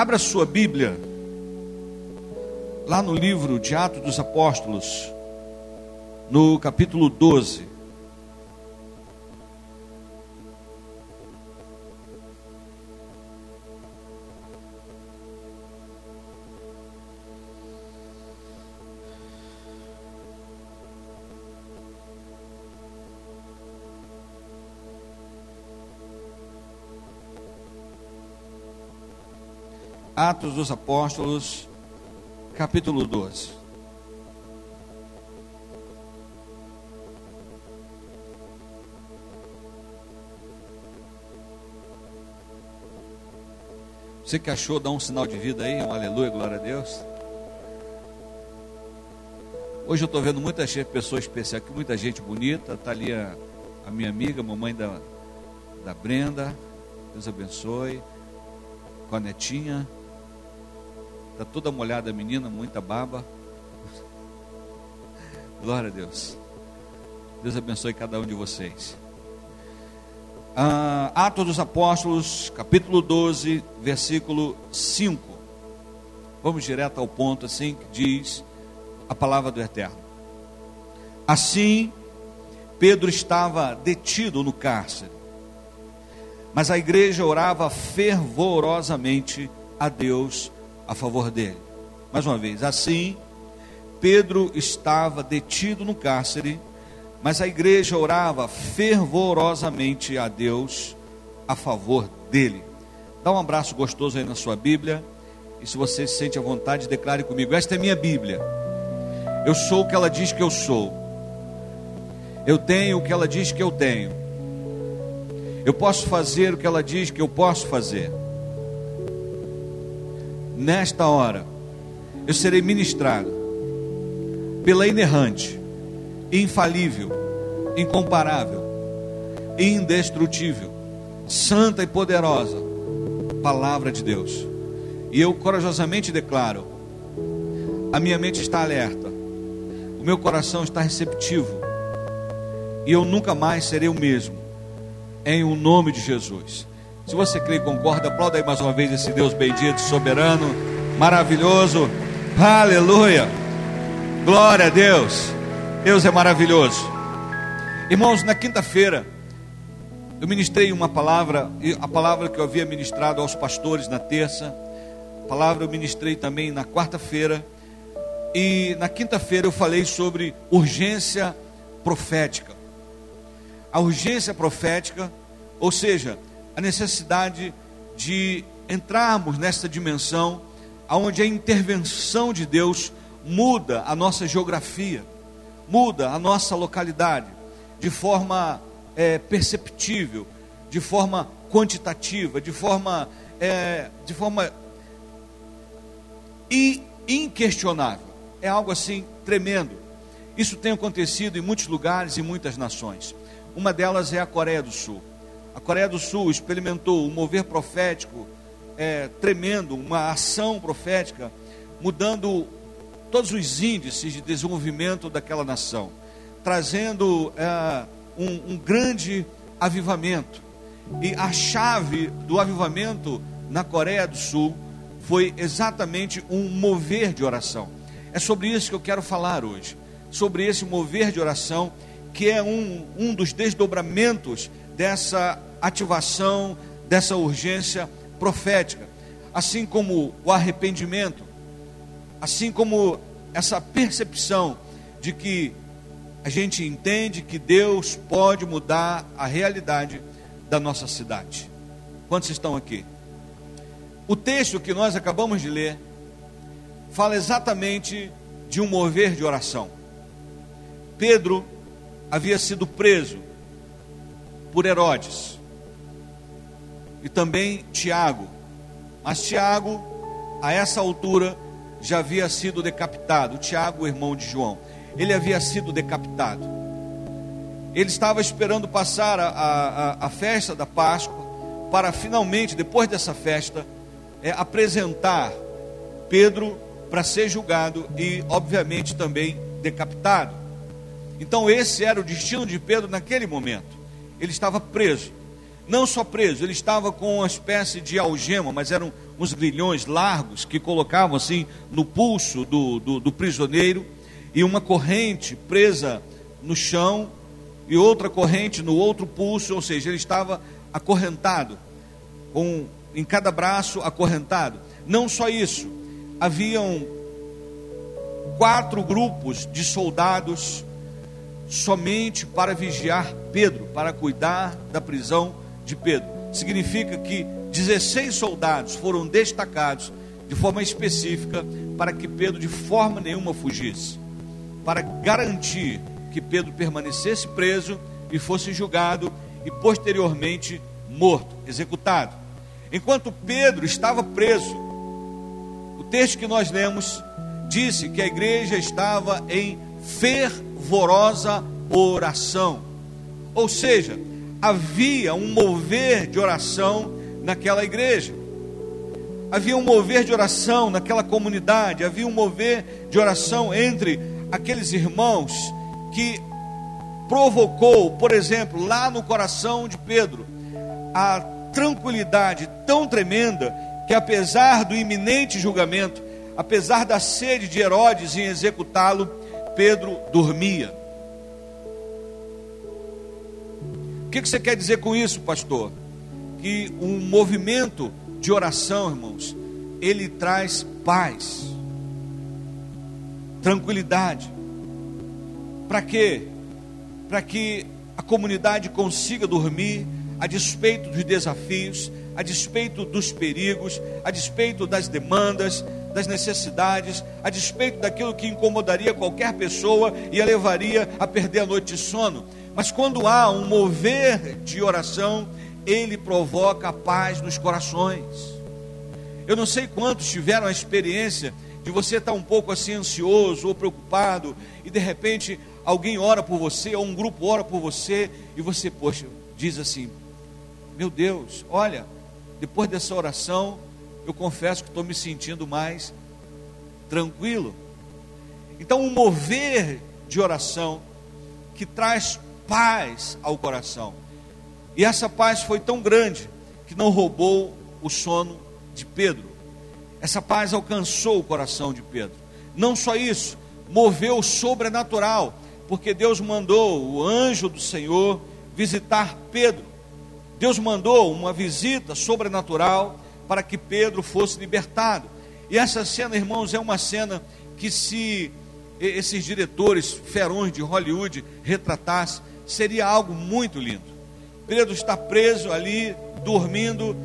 Abra sua Bíblia, lá no livro de Atos dos Apóstolos, no capítulo 12. Atos dos Apóstolos, capítulo 12. Você que achou, dá um sinal de vida aí, um aleluia, glória a Deus. Hoje eu estou vendo muita pessoas especiais aqui, muita gente bonita. Está ali a, a, minha amiga, mamãe da, da Brenda. Deus abençoe. Com a netinha. Está toda molhada a menina, muita baba. Glória a Deus. Deus abençoe cada um de vocês. Ah, Atos dos Apóstolos, capítulo 12, versículo 5. Vamos direto ao ponto, assim que diz a palavra do Eterno. Assim, Pedro estava detido no cárcere, mas a igreja orava fervorosamente a Deus a favor dele. Mais uma vez, assim, Pedro estava detido no cárcere, mas a igreja orava fervorosamente a Deus a favor dele. Dá um abraço gostoso aí na sua Bíblia. E se você se sente à vontade, declare comigo: Esta é minha Bíblia. Eu sou o que ela diz que eu sou. Eu tenho o que ela diz que eu tenho. Eu posso fazer o que ela diz que eu posso fazer nesta hora, eu serei ministrado pela inerrante, infalível, incomparável, indestrutível, santa e poderosa palavra de Deus. E eu corajosamente declaro: a minha mente está alerta, o meu coração está receptivo, e eu nunca mais serei o mesmo, em o nome de Jesus. Se você crê e concorda, aplauda aí mais uma vez esse Deus bendito, soberano, maravilhoso. Aleluia. Glória a Deus. Deus é maravilhoso. Irmãos, na quinta-feira, eu ministrei uma palavra, a palavra que eu havia ministrado aos pastores na terça, a palavra eu ministrei também na quarta-feira, e na quinta-feira eu falei sobre urgência profética. A urgência profética, ou seja, a necessidade de entrarmos nessa dimensão onde a intervenção de Deus muda a nossa geografia, muda a nossa localidade de forma é, perceptível, de forma quantitativa, de forma, é, de forma inquestionável. É algo assim tremendo. Isso tem acontecido em muitos lugares e muitas nações. Uma delas é a Coreia do Sul. A Coreia do Sul experimentou um mover profético é, tremendo, uma ação profética, mudando todos os índices de desenvolvimento daquela nação, trazendo é, um, um grande avivamento. E a chave do avivamento na Coreia do Sul foi exatamente um mover de oração. É sobre isso que eu quero falar hoje. Sobre esse mover de oração, que é um, um dos desdobramentos dessa ativação, dessa urgência profética. Assim como o arrependimento, assim como essa percepção de que a gente entende que Deus pode mudar a realidade da nossa cidade. Quantos estão aqui? O texto que nós acabamos de ler fala exatamente de um mover de oração. Pedro havia sido preso por Herodes. E também Tiago. Mas Tiago, a essa altura, já havia sido decapitado. Tiago, irmão de João, ele havia sido decapitado. Ele estava esperando passar a, a, a festa da Páscoa para finalmente, depois dessa festa, é, apresentar Pedro para ser julgado e, obviamente, também decapitado. Então, esse era o destino de Pedro naquele momento ele estava preso. Não só preso, ele estava com uma espécie de algema, mas eram uns grilhões largos que colocavam assim no pulso do, do, do prisioneiro e uma corrente presa no chão e outra corrente no outro pulso, ou seja, ele estava acorrentado, com em cada braço acorrentado. Não só isso, haviam quatro grupos de soldados somente para vigiar Pedro, para cuidar da prisão de Pedro. Significa que 16 soldados foram destacados de forma específica para que Pedro de forma nenhuma fugisse, para garantir que Pedro permanecesse preso e fosse julgado e posteriormente morto, executado. Enquanto Pedro estava preso, o texto que nós lemos disse que a igreja estava em fervorosa oração. Ou seja, havia um mover de oração naquela igreja. Havia um mover de oração naquela comunidade, havia um mover de oração entre aqueles irmãos que provocou, por exemplo, lá no coração de Pedro, a tranquilidade tão tremenda que, apesar do iminente julgamento, apesar da sede de Herodes em executá-lo, Pedro dormia. O que você quer dizer com isso, pastor? Que um movimento de oração, irmãos, ele traz paz, tranquilidade. Para quê? Para que a comunidade consiga dormir a despeito dos desafios, a despeito dos perigos, a despeito das demandas, das necessidades, a despeito daquilo que incomodaria qualquer pessoa e a levaria a perder a noite de sono. Mas quando há um mover de oração, ele provoca paz nos corações. Eu não sei quantos tiveram a experiência de você estar um pouco assim ansioso ou preocupado e de repente alguém ora por você ou um grupo ora por você e você, poxa, diz assim: Meu Deus, olha, depois dessa oração, eu confesso que estou me sentindo mais tranquilo. Então, um mover de oração que traz paz ao coração. E essa paz foi tão grande que não roubou o sono de Pedro. Essa paz alcançou o coração de Pedro. Não só isso, moveu o sobrenatural, porque Deus mandou o anjo do Senhor visitar Pedro. Deus mandou uma visita sobrenatural para que Pedro fosse libertado. E essa cena, irmãos, é uma cena que se esses diretores ferões de Hollywood retratassem, seria algo muito lindo. Pedro está preso ali, dormindo,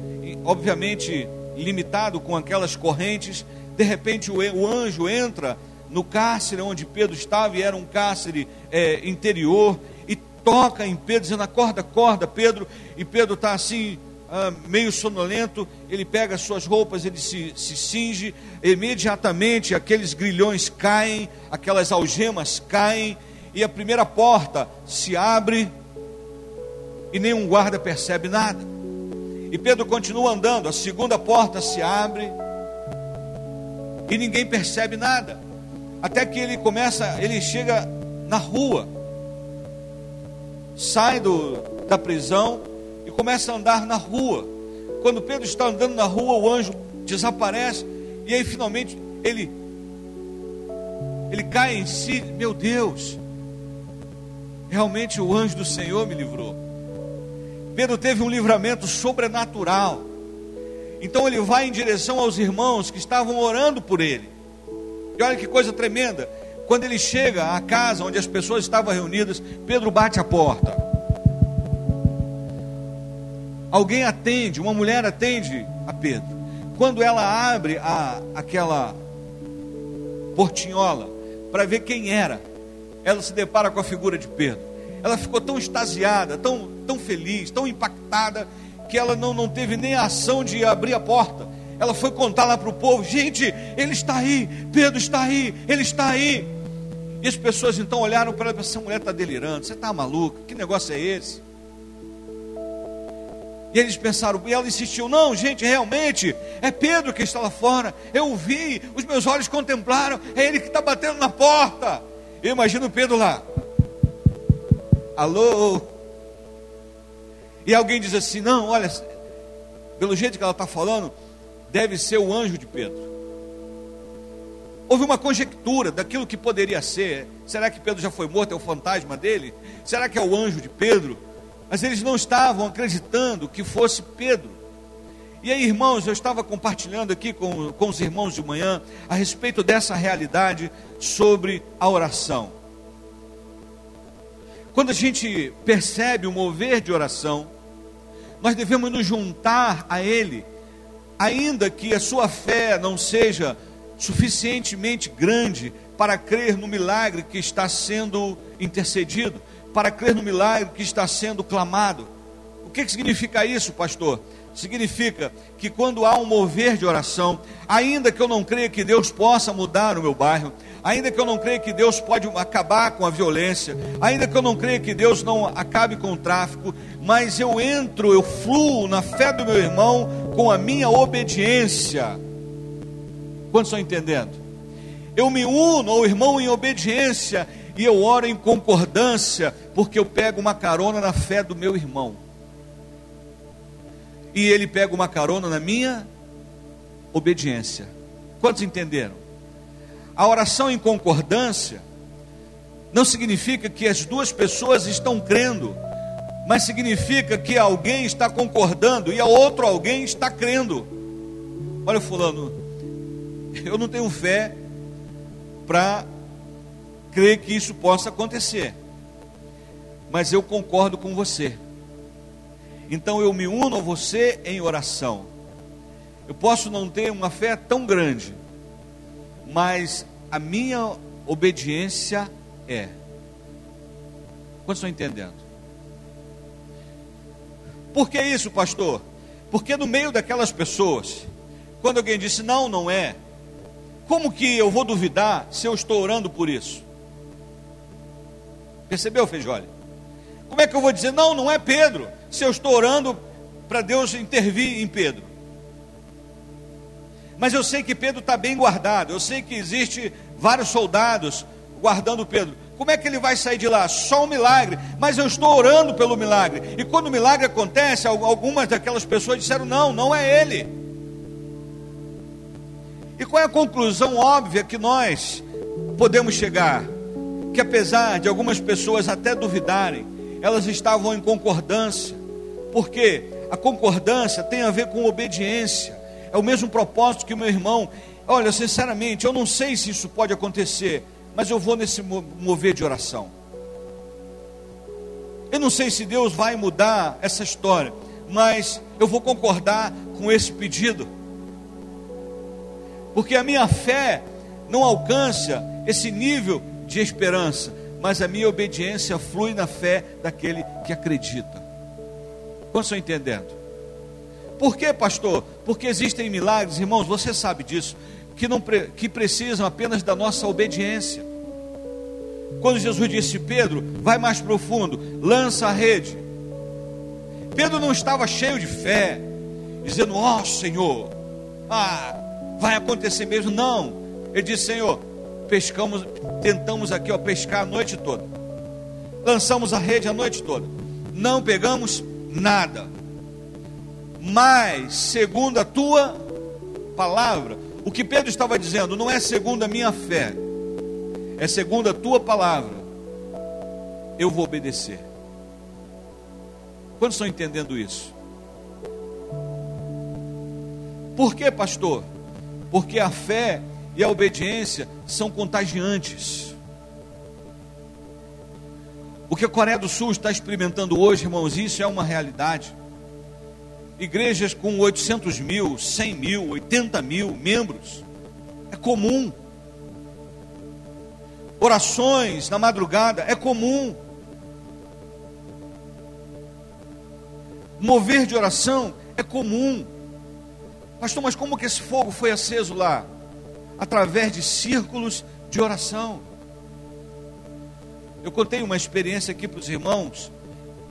obviamente limitado com aquelas correntes. De repente o, anjo entra no cárcere onde Pedro estava, e era um cárcere é, interior, e toca em Pedro, dizendo: acorda, acorda, Pedro. E Pedro está assim, ah, meio sonolento, ele pega suas roupas, ele se, se cinge, imediatamente aqueles grilhões caem, aquelas algemas caem, e a primeira porta se abre, e nenhum guarda percebe nada. E Pedro continua andando, a segunda porta se abre, e ninguém percebe nada. Até que ele começa, ele chega na rua, sai do, da prisão e começa a andar na rua. Quando Pedro está andando na rua, o anjo desaparece, e aí finalmente ele ele cai em si, meu Deus, realmente o anjo do Senhor me livrou. Pedro teve um livramento sobrenatural. Então ele vai em direção aos irmãos que estavam orando por ele. E olha que coisa tremenda. Quando ele chega à casa onde as pessoas estavam reunidas, Pedro bate a porta. Alguém atende, uma mulher atende a Pedro. Quando ela abre a, aquela portinhola para ver quem era, ela se depara com a figura de Pedro. Ela ficou tão extasiada, tão, tão feliz, tão impactada, que ela não, não teve nem a ação de abrir a porta. Ela foi contar lá para o povo: gente, ele está aí, Pedro está aí, ele está aí. E as pessoas então olharam para ela e essa mulher está delirando, você está maluca, que negócio é esse? E eles pensaram, e ela insistiu: não, gente, realmente, é Pedro que está lá fora. Eu vi, os meus olhos contemplaram, é ele que está batendo na porta. Eu imagino Pedro lá. Alô? E alguém diz assim: não, olha, pelo jeito que ela está falando, deve ser o anjo de Pedro. Houve uma conjectura daquilo que poderia ser. Será que Pedro já foi morto? É o fantasma dele? Será que é o anjo de Pedro? Mas eles não estavam acreditando que fosse Pedro. E aí, irmãos, eu estava compartilhando aqui com, com os irmãos de manhã a respeito dessa realidade sobre a oração. Quando a gente percebe o mover de oração, nós devemos nos juntar a Ele, ainda que a sua fé não seja suficientemente grande para crer no milagre que está sendo intercedido, para crer no milagre que está sendo clamado. O que, que significa isso, pastor? Significa que quando há um mover de oração, ainda que eu não creia que Deus possa mudar o meu bairro, ainda que eu não creia que Deus pode acabar com a violência, ainda que eu não creia que Deus não acabe com o tráfico, mas eu entro, eu fluo na fé do meu irmão com a minha obediência. Quantos estão entendendo? Eu me uno ao irmão em obediência e eu oro em concordância, porque eu pego uma carona na fé do meu irmão e ele pega uma carona na minha obediência. Quantos entenderam? A oração em concordância não significa que as duas pessoas estão crendo, mas significa que alguém está concordando e a outro alguém está crendo. Olha, Fulano, eu não tenho fé para crer que isso possa acontecer, mas eu concordo com você. Então eu me uno a você em oração. Eu posso não ter uma fé tão grande, mas a minha obediência é. Quantos estão entendendo? Por que isso, pastor? Porque no meio daquelas pessoas, quando alguém disse não, não é, como que eu vou duvidar se eu estou orando por isso? Percebeu, Feijoli? Como é que eu vou dizer não, não é Pedro? se eu estou orando para Deus intervir em Pedro. Mas eu sei que Pedro está bem guardado, eu sei que existe vários soldados guardando Pedro. Como é que ele vai sair de lá? Só um milagre. Mas eu estou orando pelo milagre. E quando o milagre acontece, algumas daquelas pessoas disseram: não, não é ele. E qual é a conclusão óbvia que nós podemos chegar? Que apesar de algumas pessoas até duvidarem, elas estavam em concordância porque a concordância tem a ver com obediência. É o mesmo propósito que o meu irmão. Olha, sinceramente, eu não sei se isso pode acontecer, mas eu vou nesse mover de oração. Eu não sei se Deus vai mudar essa história, mas eu vou concordar com esse pedido. Porque a minha fé não alcança esse nível de esperança, mas a minha obediência flui na fé daquele que acredita. Quantos estão entendendo? Por que, pastor? Porque existem milagres, irmãos, você sabe disso, que, não, que precisam apenas da nossa obediência. Quando Jesus disse, Pedro, vai mais profundo, lança a rede. Pedro não estava cheio de fé, dizendo, ó oh, Senhor, ah, vai acontecer mesmo. Não, ele disse, Senhor, pescamos, tentamos aqui ó, pescar a noite toda, lançamos a rede a noite toda, não pegamos nada. Mas, segundo a tua palavra, o que Pedro estava dizendo não é segundo a minha fé, é segundo a tua palavra, eu vou obedecer. Quantos estão entendendo isso? Por que, pastor? Porque a fé e a obediência são contagiantes. O que a Coreia do Sul está experimentando hoje, irmãos, isso é uma realidade. Igrejas com 800 mil, 100 mil, 80 mil membros, é comum. Orações na madrugada, é comum. Mover de oração é comum. Pastor, mas como que esse fogo foi aceso lá? Através de círculos de oração. Eu contei uma experiência aqui para os irmãos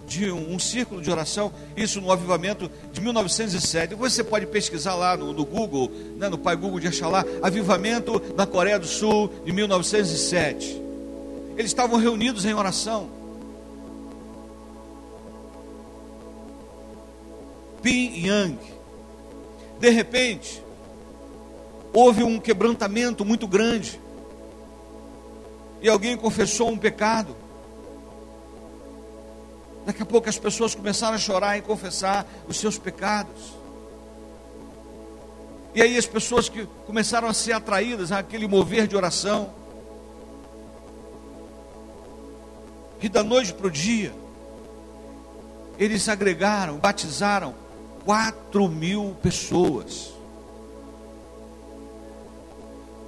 de um, um, círculo de oração, isso no avivamento de 1907. Você pode pesquisar lá no, no Google, né, no pai Google de Achalá, avivamento na Coreia do Sul de 1907. Eles estavam reunidos em oração. Pin Yang. De repente, houve um quebrantamento muito grande. E alguém confessou um pecado. Daqui a pouco as pessoas começaram a chorar e confessar os seus pecados. E aí as pessoas que começaram a ser atraídas àquele mover de oração. E da noite para o dia, eles agregaram, batizaram 4 mil pessoas.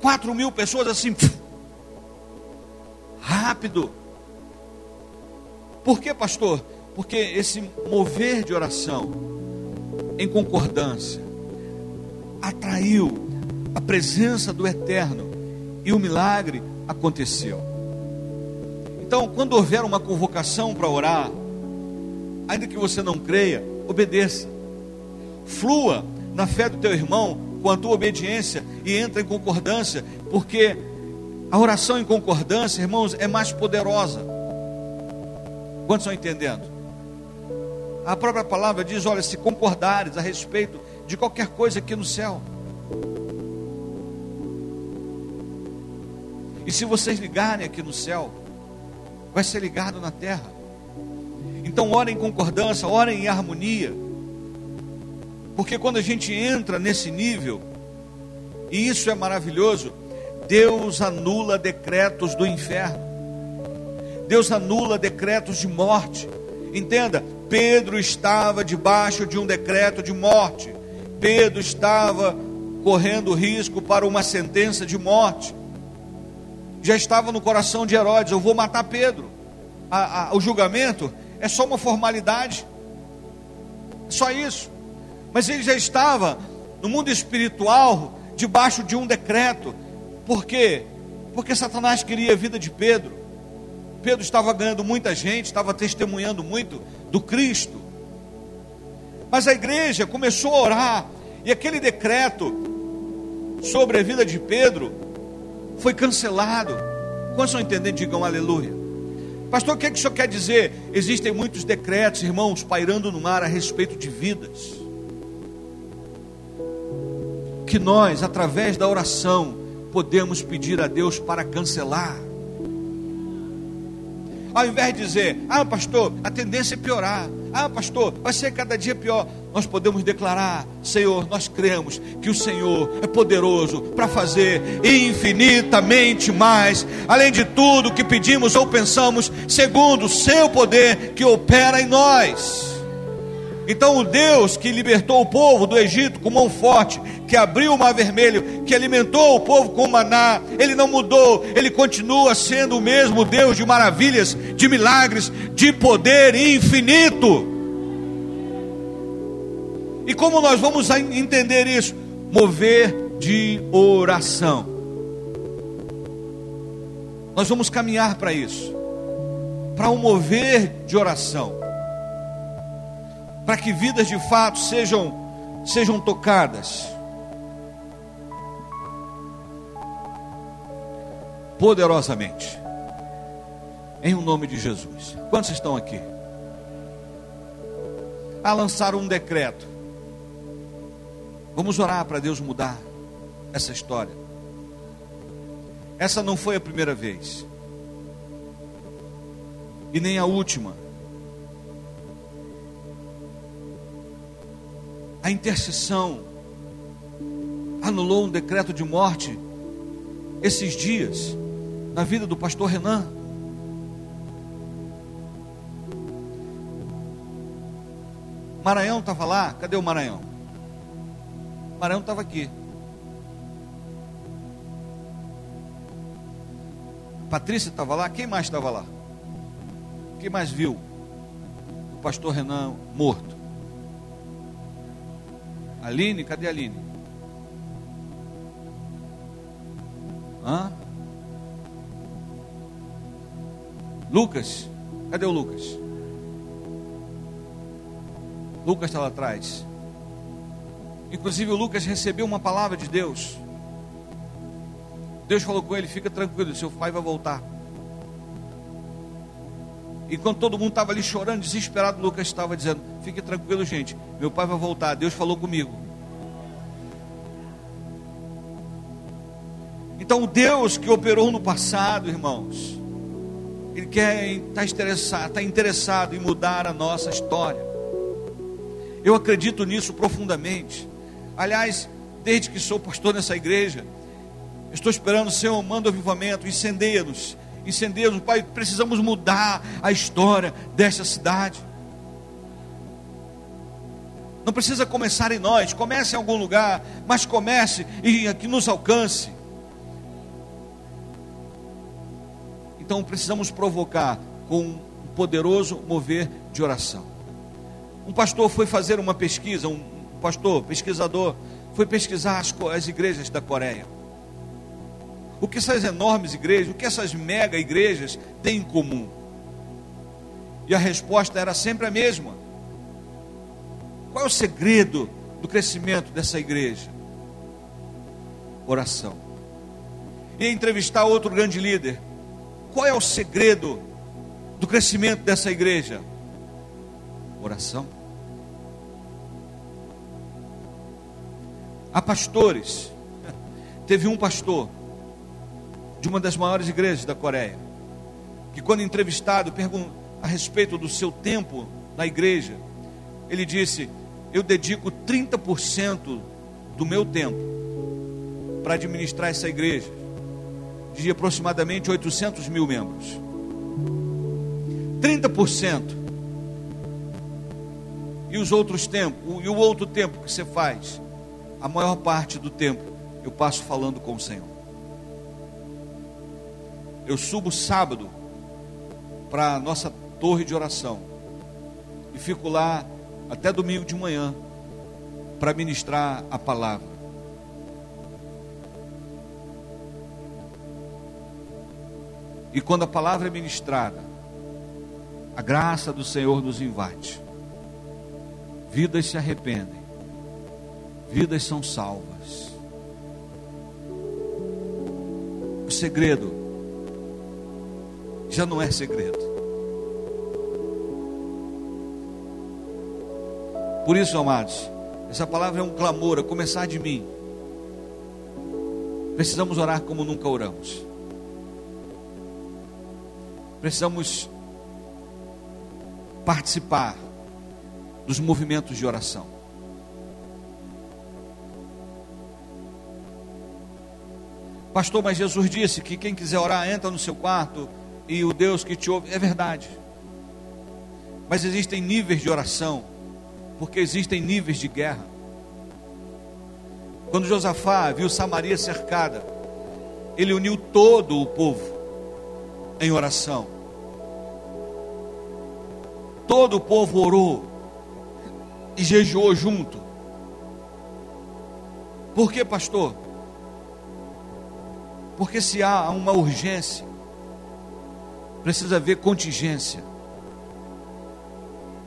4 mil pessoas assim, rápido. Por que, pastor? Porque esse mover de oração em concordância atraiu a presença do eterno e o milagre aconteceu. Então, quando houver uma convocação para orar, ainda que você não creia, obedeça. Flua na fé do teu irmão com a tua obediência e entra em concordância, porque a oração em concordância, irmãos, é mais poderosa. Quantos estão entendendo? A própria palavra diz: olha, se concordares a respeito de qualquer coisa aqui no céu. E se vocês ligarem aqui no céu, vai ser ligado na terra. Então, orem em concordância, orem em harmonia. Porque quando a gente entra nesse nível, e isso é maravilhoso, Deus anula decretos do inferno. Deus anula decretos de morte. Entenda, Pedro estava debaixo de um decreto de morte. Pedro estava correndo risco para uma sentença de morte. Já estava no coração de Herodes: eu vou matar Pedro. A, a, o julgamento é só uma formalidade, só isso. Mas ele já estava no mundo espiritual, debaixo de um decreto. Por quê? Porque Satanás queria a vida de Pedro. Pedro estava ganhando muita gente, estava testemunhando muito do Cristo. Mas a igreja começou a orar, e aquele decreto sobre a vida de Pedro foi cancelado. Quantos estão entendendo? Digam aleluia. Pastor, o que, é que o senhor quer dizer? Existem muitos decretos, irmãos, pairando no mar a respeito de vidas. Que nós, através da oração, podemos pedir a Deus para cancelar. Ao invés de dizer, ah, pastor, a tendência é piorar. Ah, pastor, vai ser cada dia pior. Nós podemos declarar: Senhor, nós cremos que o Senhor é poderoso para fazer infinitamente mais, além de tudo que pedimos ou pensamos, segundo o seu poder que opera em nós. Então, o Deus que libertou o povo do Egito com mão forte, que abriu o mar vermelho, que alimentou o povo com maná, ele não mudou, ele continua sendo o mesmo Deus de maravilhas, de milagres, de poder infinito. E como nós vamos entender isso? Mover de oração. Nós vamos caminhar para isso, para um mover de oração, para que vidas de fato sejam sejam tocadas. Poderosamente, em o um nome de Jesus. Quantos estão aqui? A lançar um decreto Vamos orar para Deus mudar essa história. Essa não foi a primeira vez, e nem a última. A intercessão anulou um decreto de morte esses dias na vida do pastor Renan. Maranhão estava lá, cadê o Maranhão? Maranhão estava aqui. Patrícia estava lá, quem mais estava lá? Quem mais viu? O pastor Renan morto. Aline, cadê a Aline? Hã? Lucas, cadê o Lucas? Lucas está lá atrás. Inclusive o Lucas recebeu uma palavra de Deus. Deus falou com ele: fica tranquilo, seu pai vai voltar. Enquanto todo mundo estava ali chorando, desesperado, Lucas estava dizendo: Fique tranquilo, gente, meu pai vai voltar, Deus falou comigo. Então, o Deus que operou no passado, irmãos, Ele quer estar tá interessado, está interessado em mudar a nossa história. Eu acredito nisso profundamente. Aliás, desde que sou pastor nessa igreja, estou esperando o Senhor, manda o avivamento, incendeia-nos, incendeia-nos, Pai, precisamos mudar a história desta cidade. Não precisa começar em nós, comece em algum lugar, mas comece e que nos alcance. Então precisamos provocar com um poderoso mover de oração. Um pastor foi fazer uma pesquisa, um pastor, pesquisador, foi pesquisar as, as igrejas da Coreia. O que essas enormes igrejas, o que essas mega igrejas têm em comum? E a resposta era sempre a mesma. Qual é o segredo do crescimento dessa igreja? Oração. E entrevistar outro grande líder. Qual é o segredo do crescimento dessa igreja? Oração. Há pastores. Teve um pastor de uma das maiores igrejas da Coreia, que quando entrevistado a respeito do seu tempo na igreja, ele disse: Eu dedico 30% do meu tempo para administrar essa igreja, de aproximadamente 800 mil membros. 30%. E os outros tempos, e o outro tempo que você faz? a maior parte do tempo eu passo falando com o Senhor. Eu subo sábado para a nossa torre de oração e fico lá até domingo de manhã para ministrar a palavra. E quando a palavra é ministrada, a graça do Senhor nos invade. Vidas se arrependem vidas são salvas. O segredo já não é segredo. Por isso, amados, essa palavra é um clamor, a começar de mim. Precisamos orar como nunca oramos. Precisamos participar dos movimentos de oração. Pastor, mas Jesus disse que quem quiser orar, entra no seu quarto e o Deus que te ouve. É verdade. Mas existem níveis de oração, porque existem níveis de guerra. Quando Josafá viu Samaria cercada, ele uniu todo o povo em oração. Todo o povo orou e jejuou junto. Por que, pastor? Porque se há uma urgência, precisa haver contingência,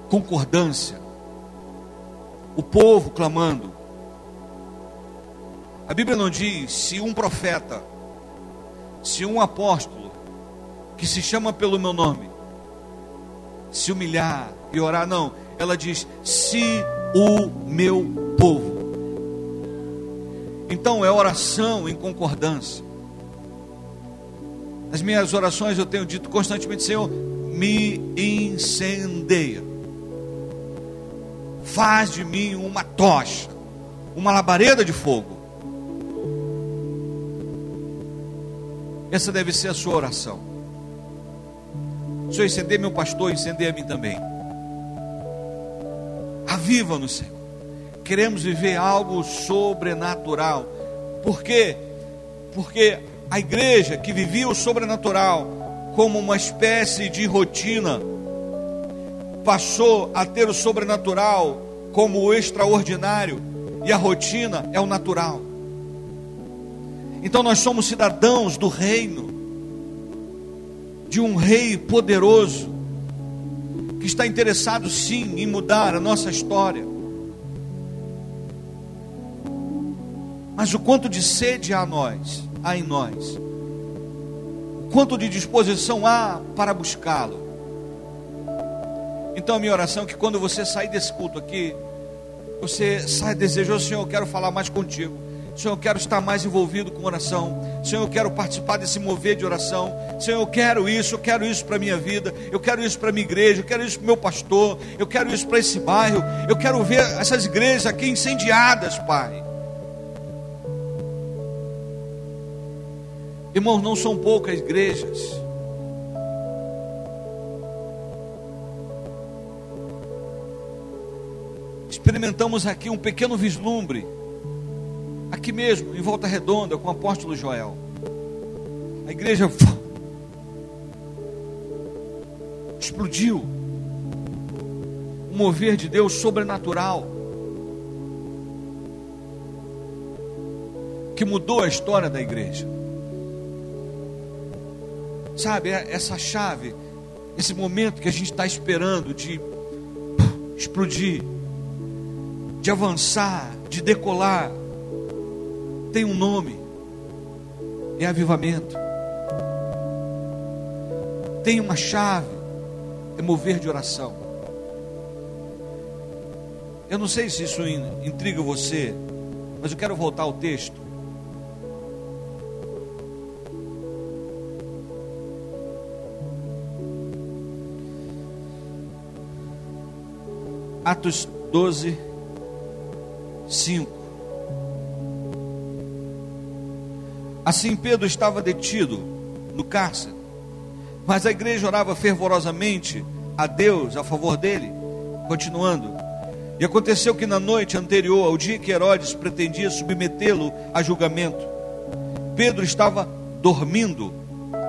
concordância, o povo clamando. A Bíblia não diz se um profeta, se um apóstolo, que se chama pelo meu nome, se humilhar e orar, não. Ela diz: se o meu povo. Então é oração em concordância. Nas minhas orações eu tenho dito constantemente, Senhor, me incendeia. Faz de mim uma tocha, uma labareda de fogo. Essa deve ser a sua oração. Senhor, incender meu pastor, incender a mim também. Aviva-nos, Senhor. Queremos viver algo sobrenatural. Por quê? Porque a igreja que vivia o sobrenatural como uma espécie de rotina, passou a ter o sobrenatural como o extraordinário, e a rotina é o natural. Então nós somos cidadãos do reino, de um rei poderoso, que está interessado sim em mudar a nossa história. Mas o quanto de sede há nós? há em nós, quanto de disposição há para buscá-lo. Então a minha oração é que quando você sair desse culto aqui, você sai desejoso, Senhor, eu quero falar mais contigo. Senhor, eu quero estar mais envolvido com oração. Senhor, eu quero participar desse mover de oração. Senhor, eu quero isso, eu quero isso para a minha vida. Eu quero isso para a minha igreja. Eu quero isso para o meu pastor. Eu quero isso para esse bairro. Eu quero ver essas igrejas aqui incendiadas, Pai. Irmãos, não são poucas igrejas. Experimentamos aqui um pequeno vislumbre aqui mesmo, em Volta Redonda, com o apóstolo Joel. A igreja explodiu. Um mover de Deus sobrenatural. Que mudou a história da igreja. Sabe, é essa chave, esse momento que a gente está esperando de explodir, de avançar, de decolar, tem um nome: é avivamento. Tem uma chave: é mover de oração. Eu não sei se isso intriga você, mas eu quero voltar ao texto. Atos 12, 5. Assim Pedro estava detido no cárcere, mas a igreja orava fervorosamente a Deus a favor dele. Continuando. E aconteceu que na noite anterior ao dia que Herodes pretendia submetê-lo a julgamento, Pedro estava dormindo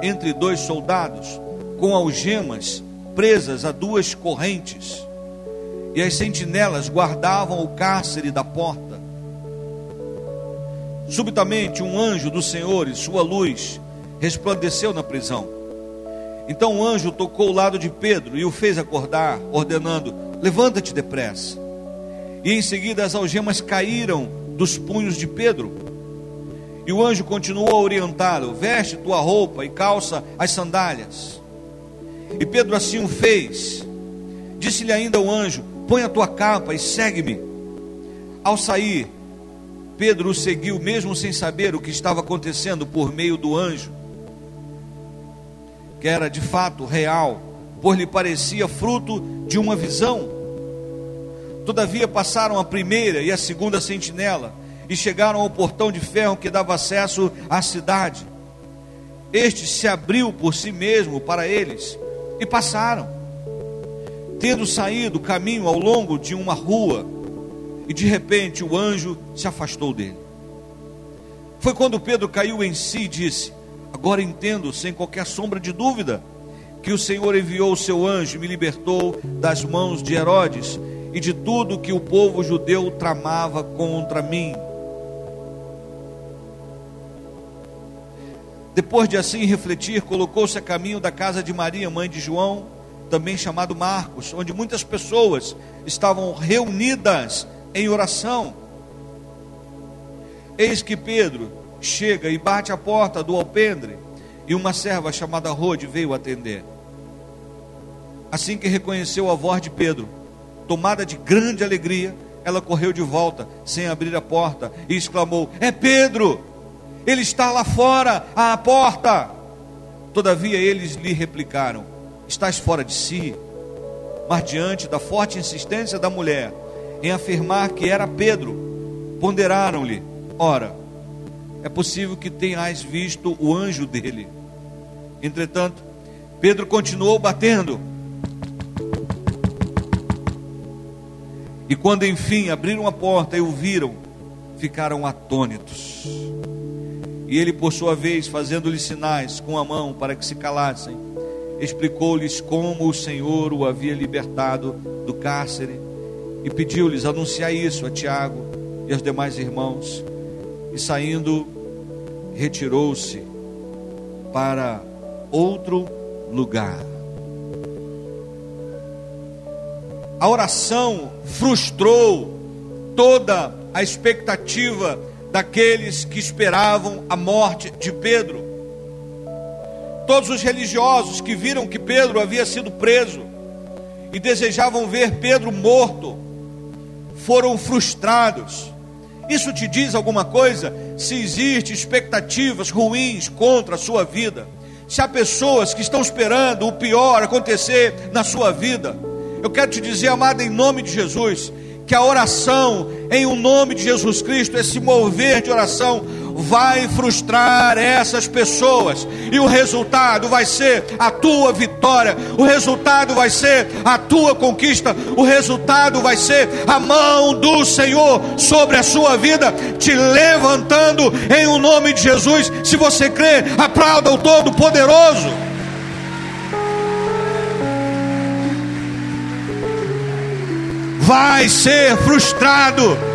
entre dois soldados, com algemas presas a duas correntes, e as sentinelas guardavam o cárcere da porta. Subitamente, um anjo do Senhor e sua luz resplandeceu na prisão. Então o anjo tocou o lado de Pedro e o fez acordar, ordenando: Levanta-te depressa. E em seguida as algemas caíram dos punhos de Pedro. E o anjo continuou a orientá-lo: Veste tua roupa e calça as sandálias. E Pedro assim o fez. Disse-lhe ainda o anjo: Põe a tua capa e segue-me. Ao sair, Pedro o seguiu, mesmo sem saber o que estava acontecendo por meio do anjo, que era de fato real, pois lhe parecia fruto de uma visão. Todavia passaram a primeira e a segunda sentinela e chegaram ao portão de ferro que dava acesso à cidade. Este se abriu por si mesmo para eles e passaram. Tendo saído caminho ao longo de uma rua, e de repente o anjo se afastou dele. Foi quando Pedro caiu em si e disse: Agora entendo, sem qualquer sombra de dúvida, que o Senhor enviou o seu anjo e me libertou das mãos de Herodes e de tudo que o povo judeu tramava contra mim. Depois de assim refletir, colocou-se a caminho da casa de Maria, mãe de João, também chamado Marcos, onde muitas pessoas estavam reunidas em oração. Eis que Pedro chega e bate a porta do alpendre, e uma serva chamada Rode veio atender. Assim que reconheceu a voz de Pedro, tomada de grande alegria, ela correu de volta, sem abrir a porta, e exclamou: É Pedro! Ele está lá fora, à porta! Todavia eles lhe replicaram: Estás fora de si. Mas diante da forte insistência da mulher, em afirmar que era Pedro, ponderaram-lhe: Ora, é possível que tenhais visto o anjo dele. Entretanto, Pedro continuou batendo. E quando enfim abriram a porta e o viram, ficaram atônitos. E ele, por sua vez, fazendo-lhes sinais com a mão para que se calassem, explicou-lhes como o Senhor o havia libertado do cárcere e pediu-lhes anunciar isso a Tiago e aos demais irmãos. E saindo, retirou-se para outro lugar. A oração frustrou toda a expectativa daqueles que esperavam a morte de Pedro. Todos os religiosos que viram que Pedro havia sido preso e desejavam ver Pedro morto foram frustrados. Isso te diz alguma coisa? Se existem expectativas ruins contra a sua vida, se há pessoas que estão esperando o pior acontecer na sua vida, eu quero te dizer, amado, em nome de Jesus, que a oração em o um nome de Jesus Cristo, esse mover de oração, vai frustrar essas pessoas, e o resultado vai ser a tua vitória, o resultado vai ser a tua conquista, o resultado vai ser a mão do Senhor sobre a sua vida, te levantando em o um nome de Jesus. Se você crê, aplauda o Todo-Poderoso. vai ser frustrado.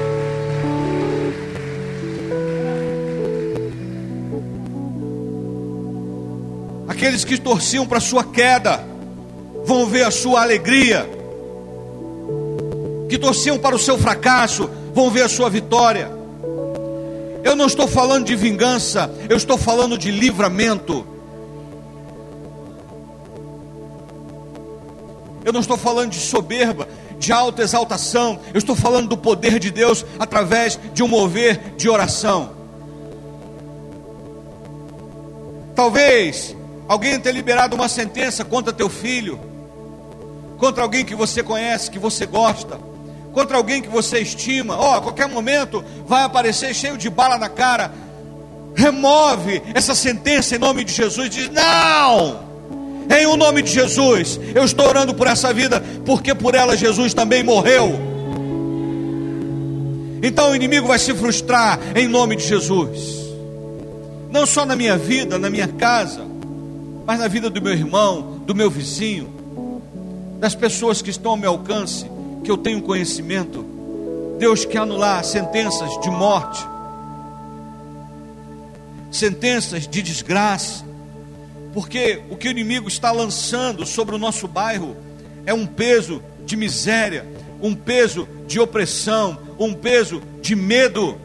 Aqueles que torciam para sua queda vão ver a sua alegria. Que torciam para o seu fracasso vão ver a sua vitória. Eu não estou falando de vingança, eu estou falando de livramento. Eu não estou falando de soberba, de alta exaltação, eu estou falando do poder de Deus através de um mover de oração. Talvez alguém tenha liberado uma sentença contra teu filho, contra alguém que você conhece, que você gosta, contra alguém que você estima. Ó, oh, a qualquer momento vai aparecer cheio de bala na cara. Remove essa sentença em nome de Jesus. Diz: Não! Em o nome de Jesus, eu estou orando por essa vida, porque por ela Jesus também morreu. Então o inimigo vai se frustrar em nome de Jesus. Não só na minha vida, na minha casa, mas na vida do meu irmão, do meu vizinho, das pessoas que estão ao meu alcance, que eu tenho conhecimento. Deus quer anular sentenças de morte, sentenças de desgraça, porque o que o inimigo está lançando sobre o nosso bairro é um peso de miséria, um peso de opressão, um peso de medo.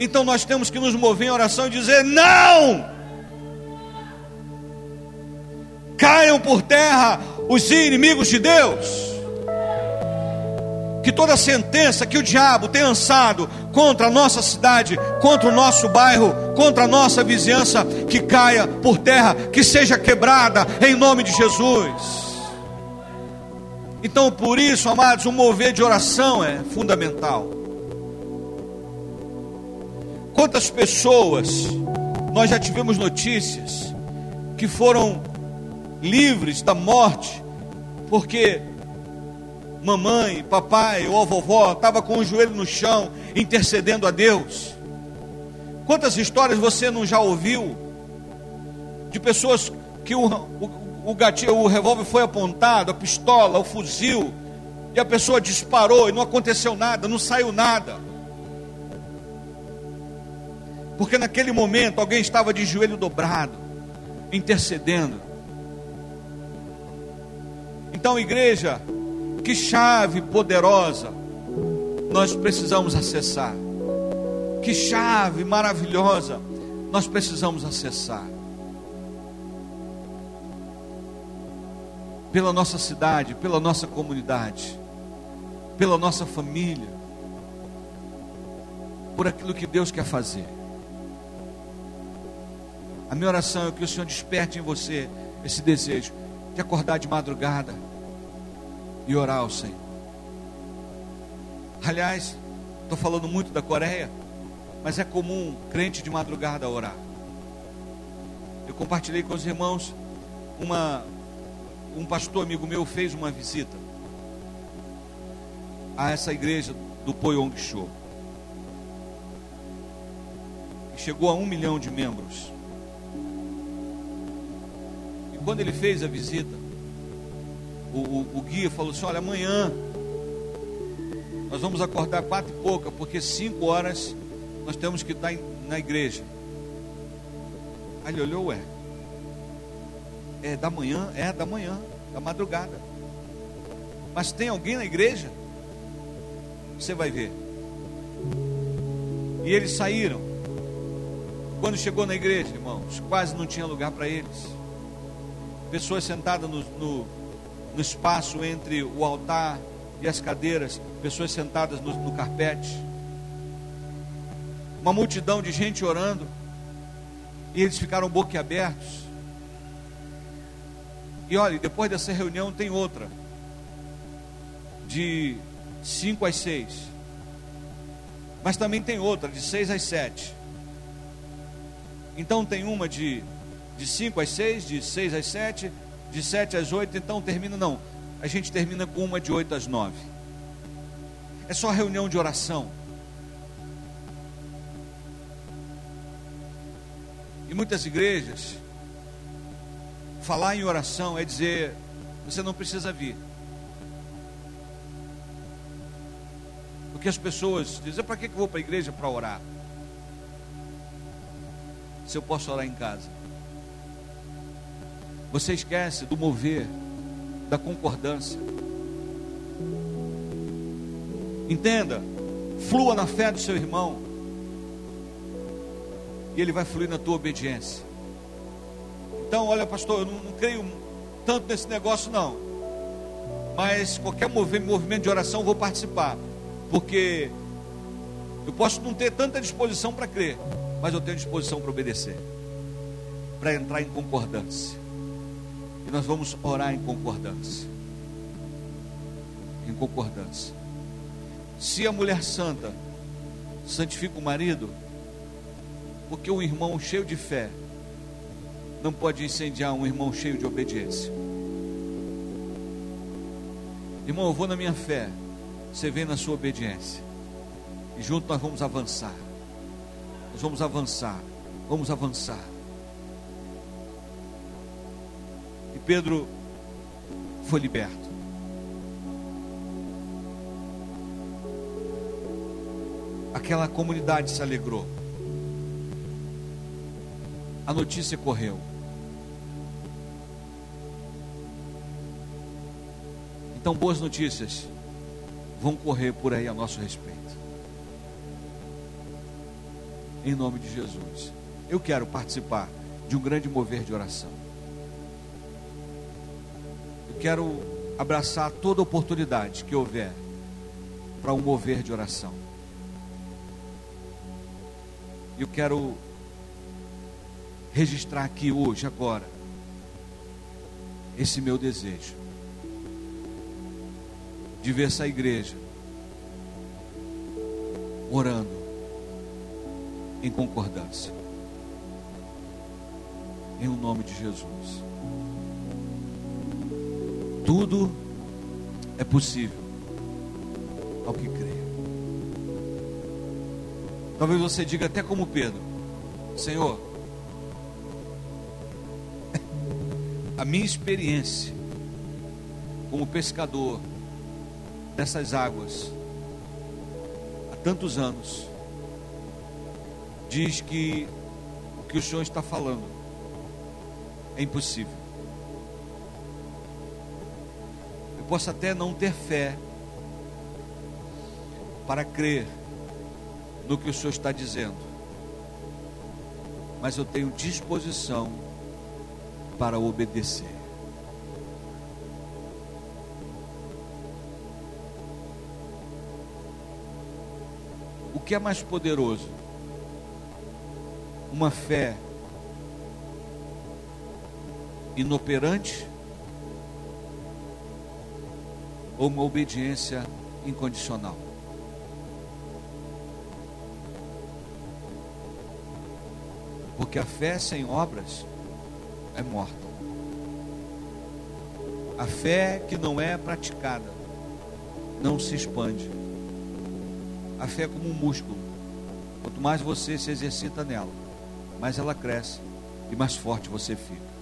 Então nós temos que nos mover em oração e dizer: não! Caiam por terra os inimigos de Deus que toda sentença que o diabo tem lançado contra a nossa cidade, contra o nosso bairro, contra a nossa vizinhança, que caia por terra, que seja quebrada em nome de Jesus. Então, por isso, amados, o mover de oração é fundamental. Quantas pessoas nós já tivemos notícias que foram livres da morte porque mamãe, papai ou vovó estava com o joelho no chão intercedendo a Deus. Quantas histórias você não já ouviu de pessoas que o, o, o gatilho, o revólver foi apontado, a pistola, o fuzil, e a pessoa disparou e não aconteceu nada, não saiu nada. Porque naquele momento alguém estava de joelho dobrado, intercedendo. Então, igreja, que chave poderosa nós precisamos acessar. Que chave maravilhosa nós precisamos acessar. Pela nossa cidade, pela nossa comunidade, pela nossa família, por aquilo que Deus quer fazer. A minha oração é que o Senhor desperte em você esse desejo de acordar de madrugada e orar ao Senhor. Aliás, estou falando muito da Coreia, mas é comum crente de madrugada orar. Eu compartilhei com os irmãos uma um pastor amigo meu fez uma visita a essa igreja do Poyong Show. Chegou a um milhão de membros. Quando ele fez a visita, o, o, o guia falou assim: olha, amanhã nós vamos acordar quatro e pouca, porque cinco horas nós temos que estar na igreja. Aí ele olhou, é. É da manhã? É da manhã, da madrugada. Mas tem alguém na igreja? Você vai ver. E eles saíram. Quando chegou na igreja, irmãos, quase não tinha lugar para eles. Pessoas sentadas no, no no espaço entre o altar e as cadeiras, pessoas sentadas no, no carpete, uma multidão de gente orando, e eles ficaram boquiabertos. E olha, depois dessa reunião tem outra, de 5 às 6, mas também tem outra, de 6 às 7. Então tem uma de, de 5 às 6, de 6 às 7, de 7 às 8, então termina, não, a gente termina com uma de 8 às 9. É só reunião de oração. Em muitas igrejas, falar em oração é dizer: você não precisa vir. Porque as pessoas dizem: para que eu vou para a igreja para orar? Se eu posso orar em casa. Você esquece do mover, da concordância. Entenda, flua na fé do seu irmão e ele vai fluir na tua obediência. Então, olha, pastor, eu não, não creio tanto nesse negócio, não. Mas qualquer movimento de oração eu vou participar, porque eu posso não ter tanta disposição para crer, mas eu tenho disposição para obedecer, para entrar em concordância. E nós vamos orar em concordância. Em concordância. Se a mulher santa santifica o marido, porque um irmão cheio de fé não pode incendiar um irmão cheio de obediência. Irmão, eu vou na minha fé, você vem na sua obediência. E junto nós vamos avançar. Nós vamos avançar. Vamos avançar. Pedro foi liberto. Aquela comunidade se alegrou a notícia correu. Então, boas notícias vão correr por aí a nosso respeito. Em nome de Jesus. Eu quero participar de um grande mover de oração. Quero abraçar toda oportunidade que houver para um mover de oração. Eu quero registrar aqui hoje, agora, esse meu desejo de ver essa igreja orando em concordância. Em o nome de Jesus. Tudo é possível ao que crê. Talvez você diga até como Pedro: Senhor, a minha experiência como pescador dessas águas há tantos anos diz que o que o Senhor está falando é impossível. Posso até não ter fé para crer no que o Senhor está dizendo, mas eu tenho disposição para obedecer. O que é mais poderoso? Uma fé inoperante ou uma obediência incondicional? Porque a fé sem obras é morta. A fé que não é praticada não se expande. A fé é como um músculo. Quanto mais você se exercita nela, mais ela cresce e mais forte você fica.